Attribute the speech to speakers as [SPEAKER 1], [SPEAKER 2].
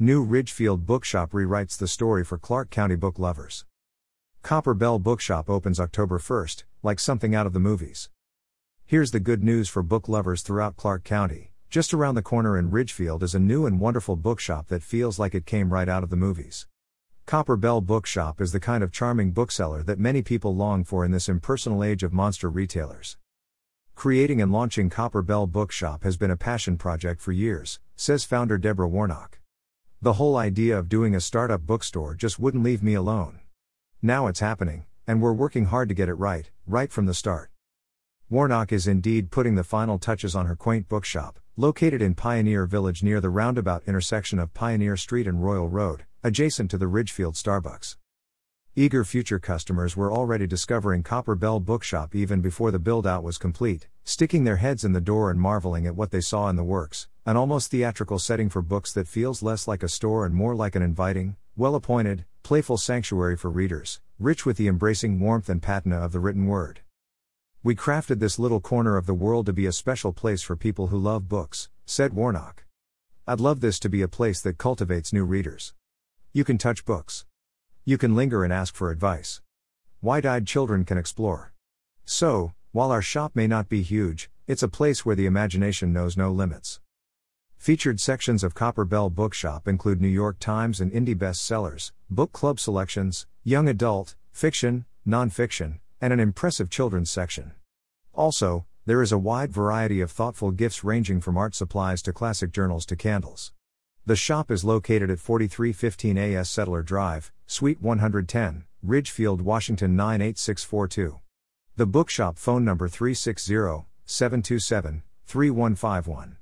[SPEAKER 1] New Ridgefield Bookshop rewrites the story for Clark County book lovers. Copper Bell Bookshop opens October 1st, like something out of the movies. Here's the good news for book lovers throughout Clark County. Just around the corner in Ridgefield is a new and wonderful bookshop that feels like it came right out of the movies. Copper Bell Bookshop is the kind of charming bookseller that many people long for in this impersonal age of monster retailers. Creating and launching Copper Bell Bookshop has been a passion project for years, says founder Deborah Warnock. The whole idea of doing a startup bookstore just wouldn't leave me alone. Now it's happening, and we're working hard to get it right, right from the start. Warnock is indeed putting the final touches on her quaint bookshop, located in Pioneer Village near the roundabout intersection of Pioneer Street and Royal Road, adjacent to the Ridgefield Starbucks. Eager future customers were already discovering Copper Bell Bookshop even before the build out was complete, sticking their heads in the door and marveling at what they saw in the works an almost theatrical setting for books that feels less like a store and more like an inviting, well appointed, playful sanctuary for readers, rich with the embracing warmth and patina of the written word. We crafted this little corner of the world to be a special place for people who love books, said Warnock. I'd love this to be a place that cultivates new readers. You can touch books. You can linger and ask for advice. Wide eyed children can explore. So, while our shop may not be huge, it's a place where the imagination knows no limits. Featured sections of Copper Bell Bookshop include New York Times and indie bestsellers, book club selections, young adult, fiction, nonfiction, and an impressive children's section. Also, there is a wide variety of thoughtful gifts ranging from art supplies to classic journals to candles. The shop is located at 4315 AS Settler Drive, Suite 110, Ridgefield, Washington 98642. The bookshop phone number 360 727 3151.